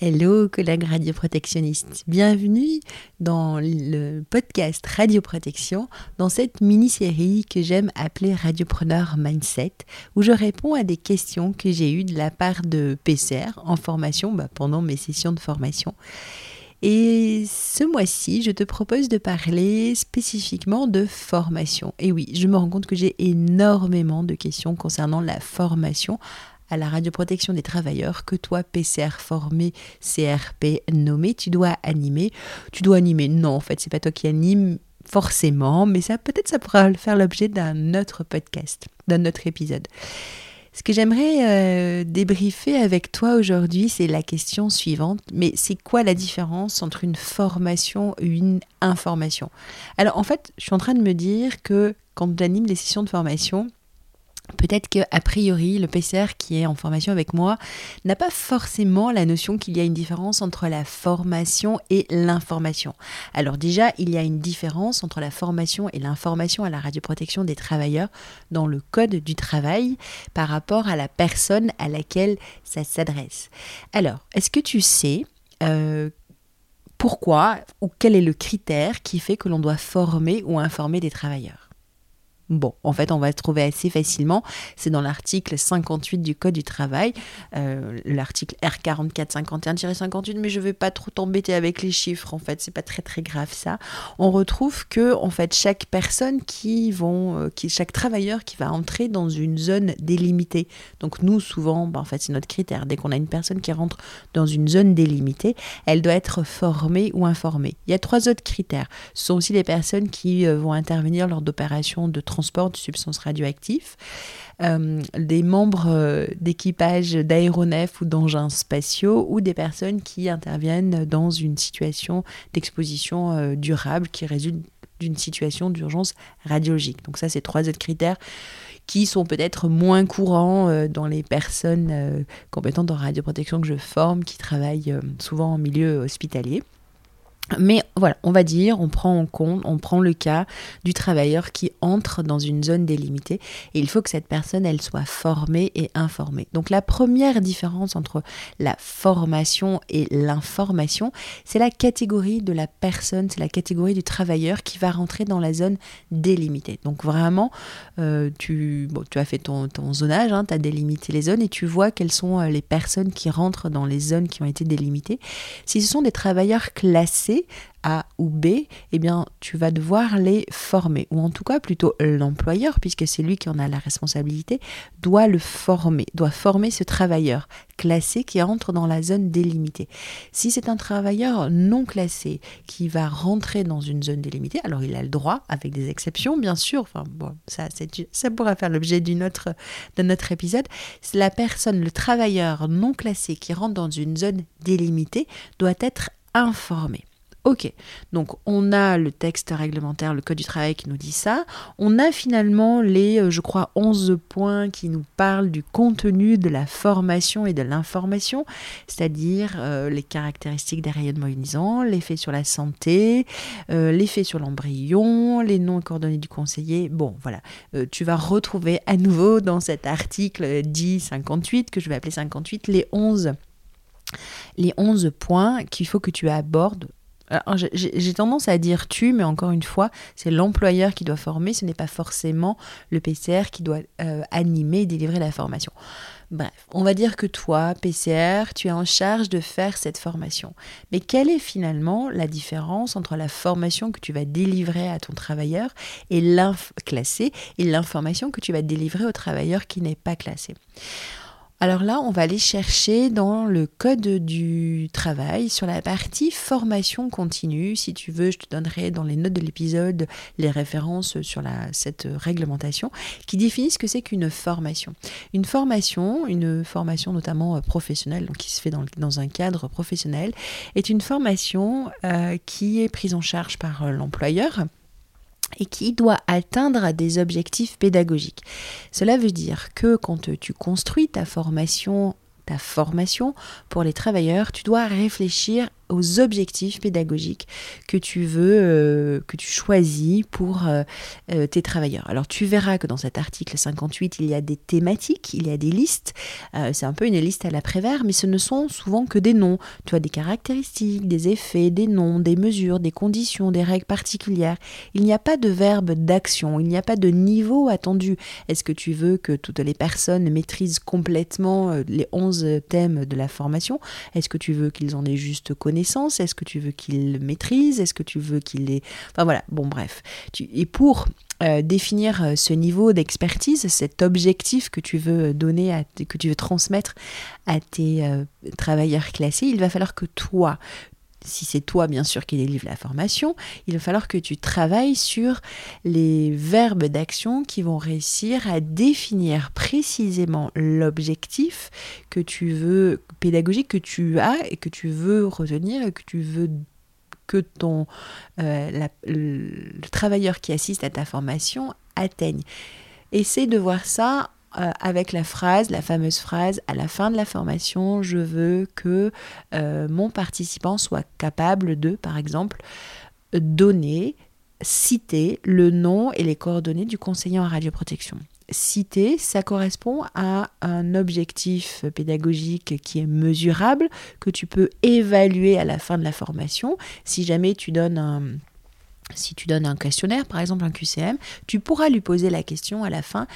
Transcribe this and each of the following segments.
Hello collègues radioprotectionnistes, bienvenue dans le podcast Radioprotection, dans cette mini-série que j'aime appeler Radiopreneur Mindset, où je réponds à des questions que j'ai eues de la part de PCR en formation bah, pendant mes sessions de formation. Et ce mois-ci, je te propose de parler spécifiquement de formation. Et oui, je me rends compte que j'ai énormément de questions concernant la formation à la radioprotection des travailleurs que toi, PCR formé, CRP nommé, tu dois animer. Tu dois animer. Non, en fait, c'est pas toi qui anime forcément, mais ça peut-être ça pourra faire l'objet d'un autre podcast, d'un autre épisode. Ce que j'aimerais euh, débriefer avec toi aujourd'hui, c'est la question suivante. Mais c'est quoi la différence entre une formation et une information? Alors en fait, je suis en train de me dire que quand j'anime des sessions de formation, Peut-être que a priori, le PCR qui est en formation avec moi n'a pas forcément la notion qu'il y a une différence entre la formation et l'information. Alors déjà, il y a une différence entre la formation et l'information à la radioprotection des travailleurs dans le code du travail par rapport à la personne à laquelle ça s'adresse. Alors, est-ce que tu sais euh, pourquoi ou quel est le critère qui fait que l'on doit former ou informer des travailleurs? Bon, en fait, on va trouver assez facilement. C'est dans l'article 58 du Code du travail, euh, l'article R4451-58, mais je ne vais pas trop t'embêter avec les chiffres, en fait, c'est pas très très grave ça. On retrouve que, en fait, chaque personne qui vont, euh, chaque travailleur qui va entrer dans une zone délimitée. Donc, nous, souvent, ben, en fait, c'est notre critère. Dès qu'on a une personne qui rentre dans une zone délimitée, elle doit être formée ou informée. Il y a trois autres critères. Ce sont aussi les personnes qui euh, vont intervenir lors d'opérations de transport transport de substances radioactives, euh, des membres euh, d'équipage d'aéronefs ou d'engins spatiaux ou des personnes qui interviennent dans une situation d'exposition euh, durable qui résulte d'une situation d'urgence radiologique. Donc ça, c'est trois autres critères qui sont peut-être moins courants dans les personnes compétentes en radioprotection que je forme, qui travaillent souvent en milieu hospitalier. Mais voilà, on va dire, on prend en compte, on prend le cas du travailleur qui entre dans une zone délimitée et il faut que cette personne, elle soit formée et informée. Donc la première différence entre la formation et l'information, c'est la catégorie de la personne, c'est la catégorie du travailleur qui va rentrer dans la zone délimitée. Donc vraiment, euh, tu, as fait ton, zonage, hein, tu as délimité les zones et tu vois quelles sont euh, les personnes qui rentrent dans les zones qui ont été délimitées. Si ce sont des travailleurs classés, a ou B, eh bien, tu vas devoir les former. Ou en tout cas, plutôt l'employeur, puisque c'est lui qui en a la responsabilité, doit le former, doit former ce travailleur classé qui entre dans la zone délimitée. Si c'est un travailleur non classé qui va rentrer dans une zone délimitée, alors il a le droit, avec des exceptions, bien sûr, ça, ça pourra faire l'objet d'un autre, autre épisode, la personne, le travailleur non classé qui rentre dans une zone délimitée doit être informé. Ok, donc on a le texte réglementaire, le Code du travail qui nous dit ça. On a finalement les, euh, je crois, 11 points qui nous parlent du contenu de la formation et de l'information, c'est-à-dire euh, les caractéristiques des rayonnements ionisants, l'effet sur la santé, euh, l'effet sur l'embryon, les noms coordonnés du conseiller. Bon, voilà, tu vas retrouver à nouveau dans cet article dit 58, que je vais appeler 58, les 11 les 11 points qu'il faut que tu abordes j'ai tendance à dire tu, mais encore une fois, c'est l'employeur qui doit former, ce n'est pas forcément le PCR qui doit euh, animer et délivrer la formation. Bref, on va dire que toi, PCR, tu es en charge de faire cette formation. Mais quelle est finalement la différence entre la formation que tu vas délivrer à ton travailleur et et l'information que tu vas délivrer au travailleur qui n'est pas classé? Alors là, on va aller chercher dans le code du travail sur la partie formation continue. Si tu veux, je te donnerai dans les notes de l'épisode les références sur cette réglementation qui définit ce que c'est qu'une formation. Une formation, une formation notamment professionnelle, donc qui se fait dans, dans un cadre professionnel, est une formation euh, qui est prise en charge par euh, l'employeur et qui doit atteindre des objectifs pédagogiques. Cela veut dire que quand tu construis ta formation, ta formation pour les travailleurs, tu dois réfléchir aux objectifs pédagogiques que tu veux, euh, que tu choisis pour euh, euh, tes travailleurs. Alors tu verras que dans cet article 58, il y a des thématiques, il y a des listes. c'est un peu une liste à la Prévert, mais ce ne sont souvent que des noms. Tu as des caractéristiques, des effets, des noms, des mesures, des conditions, des règles particulières. Il n'y a pas de verbe d'action, il n'y a pas de niveau attendu. Est-ce que tu veux que toutes les personnes maîtrisent complètement les 11 thèmes de la formation? Est-ce que tu veux qu'ils en aient juste connaissance? Est-ce que tu veux qu'ils maîtrisent Est-ce que tu veux qu'ils les... Enfin voilà, bon bref. Et pour euh, définir euh, ce niveau d'expertise, cet objectif que tu veux donner, à, que tu veux transmettre à tes euh, travailleurs classés, il va falloir que toi, si c'est toi bien sûr qui délivre la formation, il va falloir que tu travailles sur les verbes d'action qui vont réussir à définir précisément l'objectif que tu veux pédagogique que tu as et que tu veux retenir et que tu veux que ton euh, le travailleur qui assiste à ta formation atteigne. Essaie de voir ça euh, avec la phrase, la fameuse phrase, à la fin de la formation, je veux que euh, mon participant soit capable de, par exemple, donner, citer le nom et les coordonnées du conseiller en radioprotection. Citer, ça correspond à un objectif pédagogique qui est mesurable, que tu peux évaluer à la fin de la formation. Si jamais tu donnes un si tu donnes un questionnaire, par exemple un QCM, tu pourras lui poser la question à la fin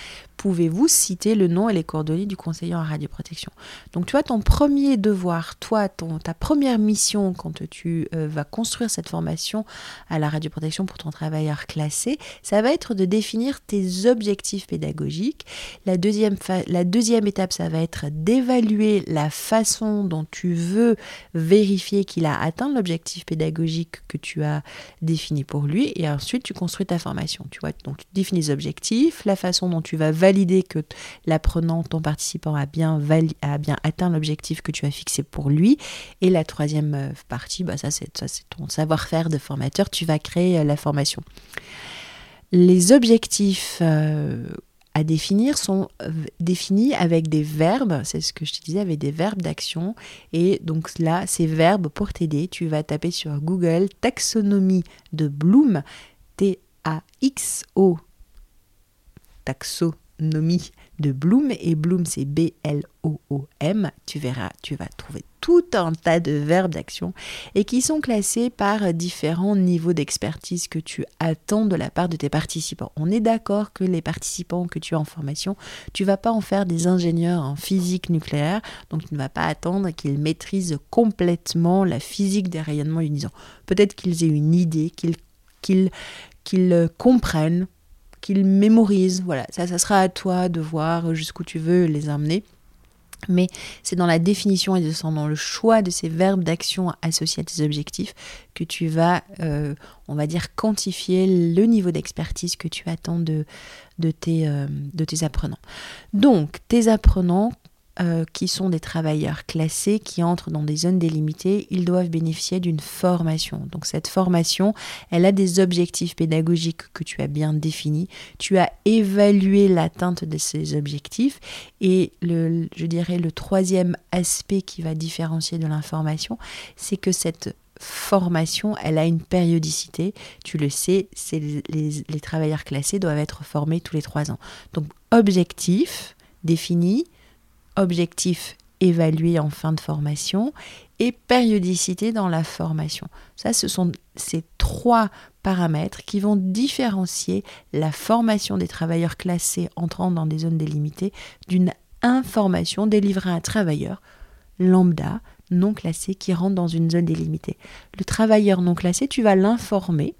pouvez-vous citer le nom et les coordonnées du conseiller en radioprotection? Donc tu vois, ton premier devoir, toi, ton, ta première mission quand tu euh, vas construire cette formation à la radioprotection pour ton travailleur classé, ça va être de définir tes objectifs pédagogiques. La deuxième, la deuxième étape, ça va être d'évaluer la façon dont tu veux vérifier qu'il a atteint l'objectif pédagogique que tu as défini pour lui. Et ensuite, tu construis ta formation. Tu vois, donc tu définis les objectifs, la façon dont tu vas valider valider que l'apprenant, ton participant a bien, a bien atteint l'objectif que tu as fixé pour lui. Et la troisième euh, partie, bah ça c'est ton savoir-faire de formateur, tu vas créer euh, la formation. Les objectifs euh, à définir sont définis avec des verbes, c'est ce que je te disais, avec des verbes d'action. Et donc là, ces verbes, pour t'aider, tu vas taper sur Google taxonomie de Bloom, T-A-X-O, taxo Nomi de Bloom et Bloom c'est B-L-O-O-M. Tu verras, tu vas trouver tout un tas de verbes d'action et qui sont classés par différents niveaux d'expertise que tu attends de la part de tes participants. On est d'accord que les participants que tu as en formation, tu vas pas en faire des ingénieurs en physique nucléaire, donc tu ne vas pas attendre qu'ils maîtrisent complètement la physique des rayonnements ionisants. Peut-être qu'ils aient une idée, qu'ils qu'ils comprennent qu'ils mémorisent. Voilà, ça, ça sera à toi de voir jusqu'où tu veux les amener. Mais c'est dans la définition et dans le choix de ces verbes d'action associés à tes objectifs que tu vas, euh, on va dire, quantifier le niveau d'expertise que tu attends de, de, tes, euh, de tes apprenants. Donc, tes apprenants, euh, qui sont des travailleurs classés, qui entrent dans des zones délimitées, ils doivent bénéficier d'une formation. Donc cette formation, elle a des objectifs pédagogiques que tu as bien définis. Tu as évalué l'atteinte de ces objectifs. Et le, je dirais le troisième aspect qui va différencier de l'information, c'est que cette formation, elle a une périodicité. Tu le sais, les, les travailleurs classés doivent être formés tous les trois ans. Donc objectif défini, objectif évalué en fin de formation et périodicité dans la formation. Ça, ce sont ces trois paramètres qui vont différencier la formation des travailleurs classés entrant dans des zones délimitées d'une information délivrée à un travailleur lambda non classé qui rentre dans une zone délimitée. Le travailleur non classé, tu vas l'informer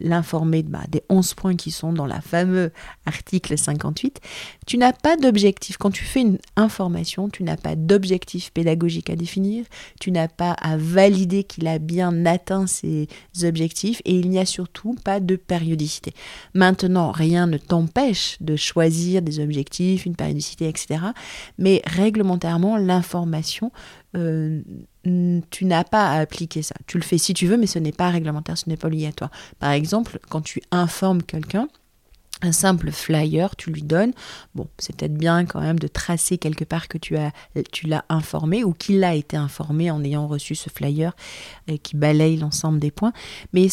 l'informer bah, des 11 points qui sont dans la fameux article 58, tu n'as pas d'objectif. Quand tu fais une information, tu n'as pas d'objectif pédagogique à définir, tu n'as pas à valider qu'il a bien atteint ses objectifs et il n'y a surtout pas de périodicité. Maintenant, rien ne t'empêche de choisir des objectifs, une périodicité, etc. Mais réglementairement, l'information euh, tu n'as pas à appliquer ça. Tu le fais si tu veux, mais ce n'est pas réglementaire, ce n'est pas obligatoire. Par exemple, quand tu informes quelqu'un, un simple flyer, tu lui donnes. Bon, c'est peut-être bien quand même de tracer quelque part que tu as, tu l'as informé ou qu'il a été informé en ayant reçu ce flyer qui balaye l'ensemble des points. Mais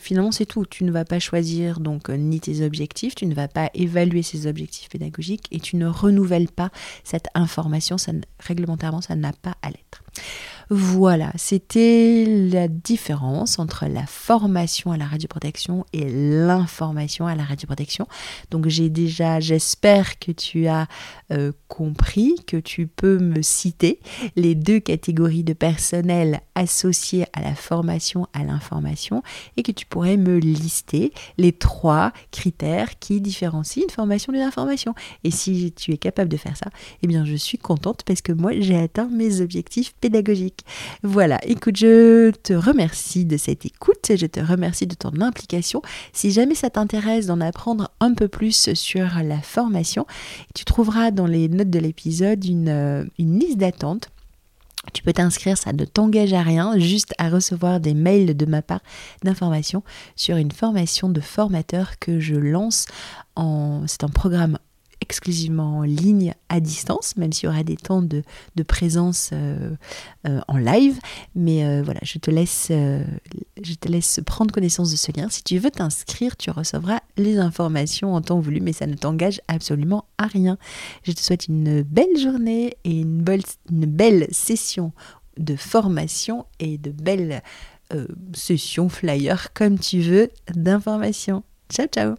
finalement c'est tout. Tu ne vas pas choisir donc euh, ni tes objectifs, tu ne vas pas évaluer ces objectifs pédagogiques et tu ne renouvelles pas cette information. Ça, réglementairement, ça n'a pas à l'être. Voilà, c'était la différence entre la formation à la radioprotection et l'information à la radioprotection. Donc j'ai déjà, j'espère que tu as euh, compris, que tu peux me citer les deux catégories de personnel associées à la formation à l'information et que tu pourrais me lister les trois critères qui différencient une formation d'une information. Et si tu es capable de faire ça, eh bien je suis contente parce que moi j'ai atteint mes objectifs pédagogiques. Voilà, écoute, je te remercie de cette écoute, je te remercie de ton implication. Si jamais ça t'intéresse d'en apprendre un peu plus sur la formation, tu trouveras dans les notes de l'épisode une, euh, une liste d'attente tu peux t'inscrire, ça ne t'engage à rien, juste à recevoir des mails de ma part d'informations sur une formation de formateur que je lance en. C'est un programme exclusivement en ligne à distance, même s'il y aura des temps de, présence euh, euh, en live. Mais euh, voilà, je te, laisse, je te laisse prendre connaissance de ce lien. Si tu veux t'inscrire, tu recevras les informations en temps voulu, mais ça ne t'engage absolument à rien. Je te souhaite une belle journée et une belle, session de formation et de belles sessions flyer, comme tu veux, d'information. Ciao, ciao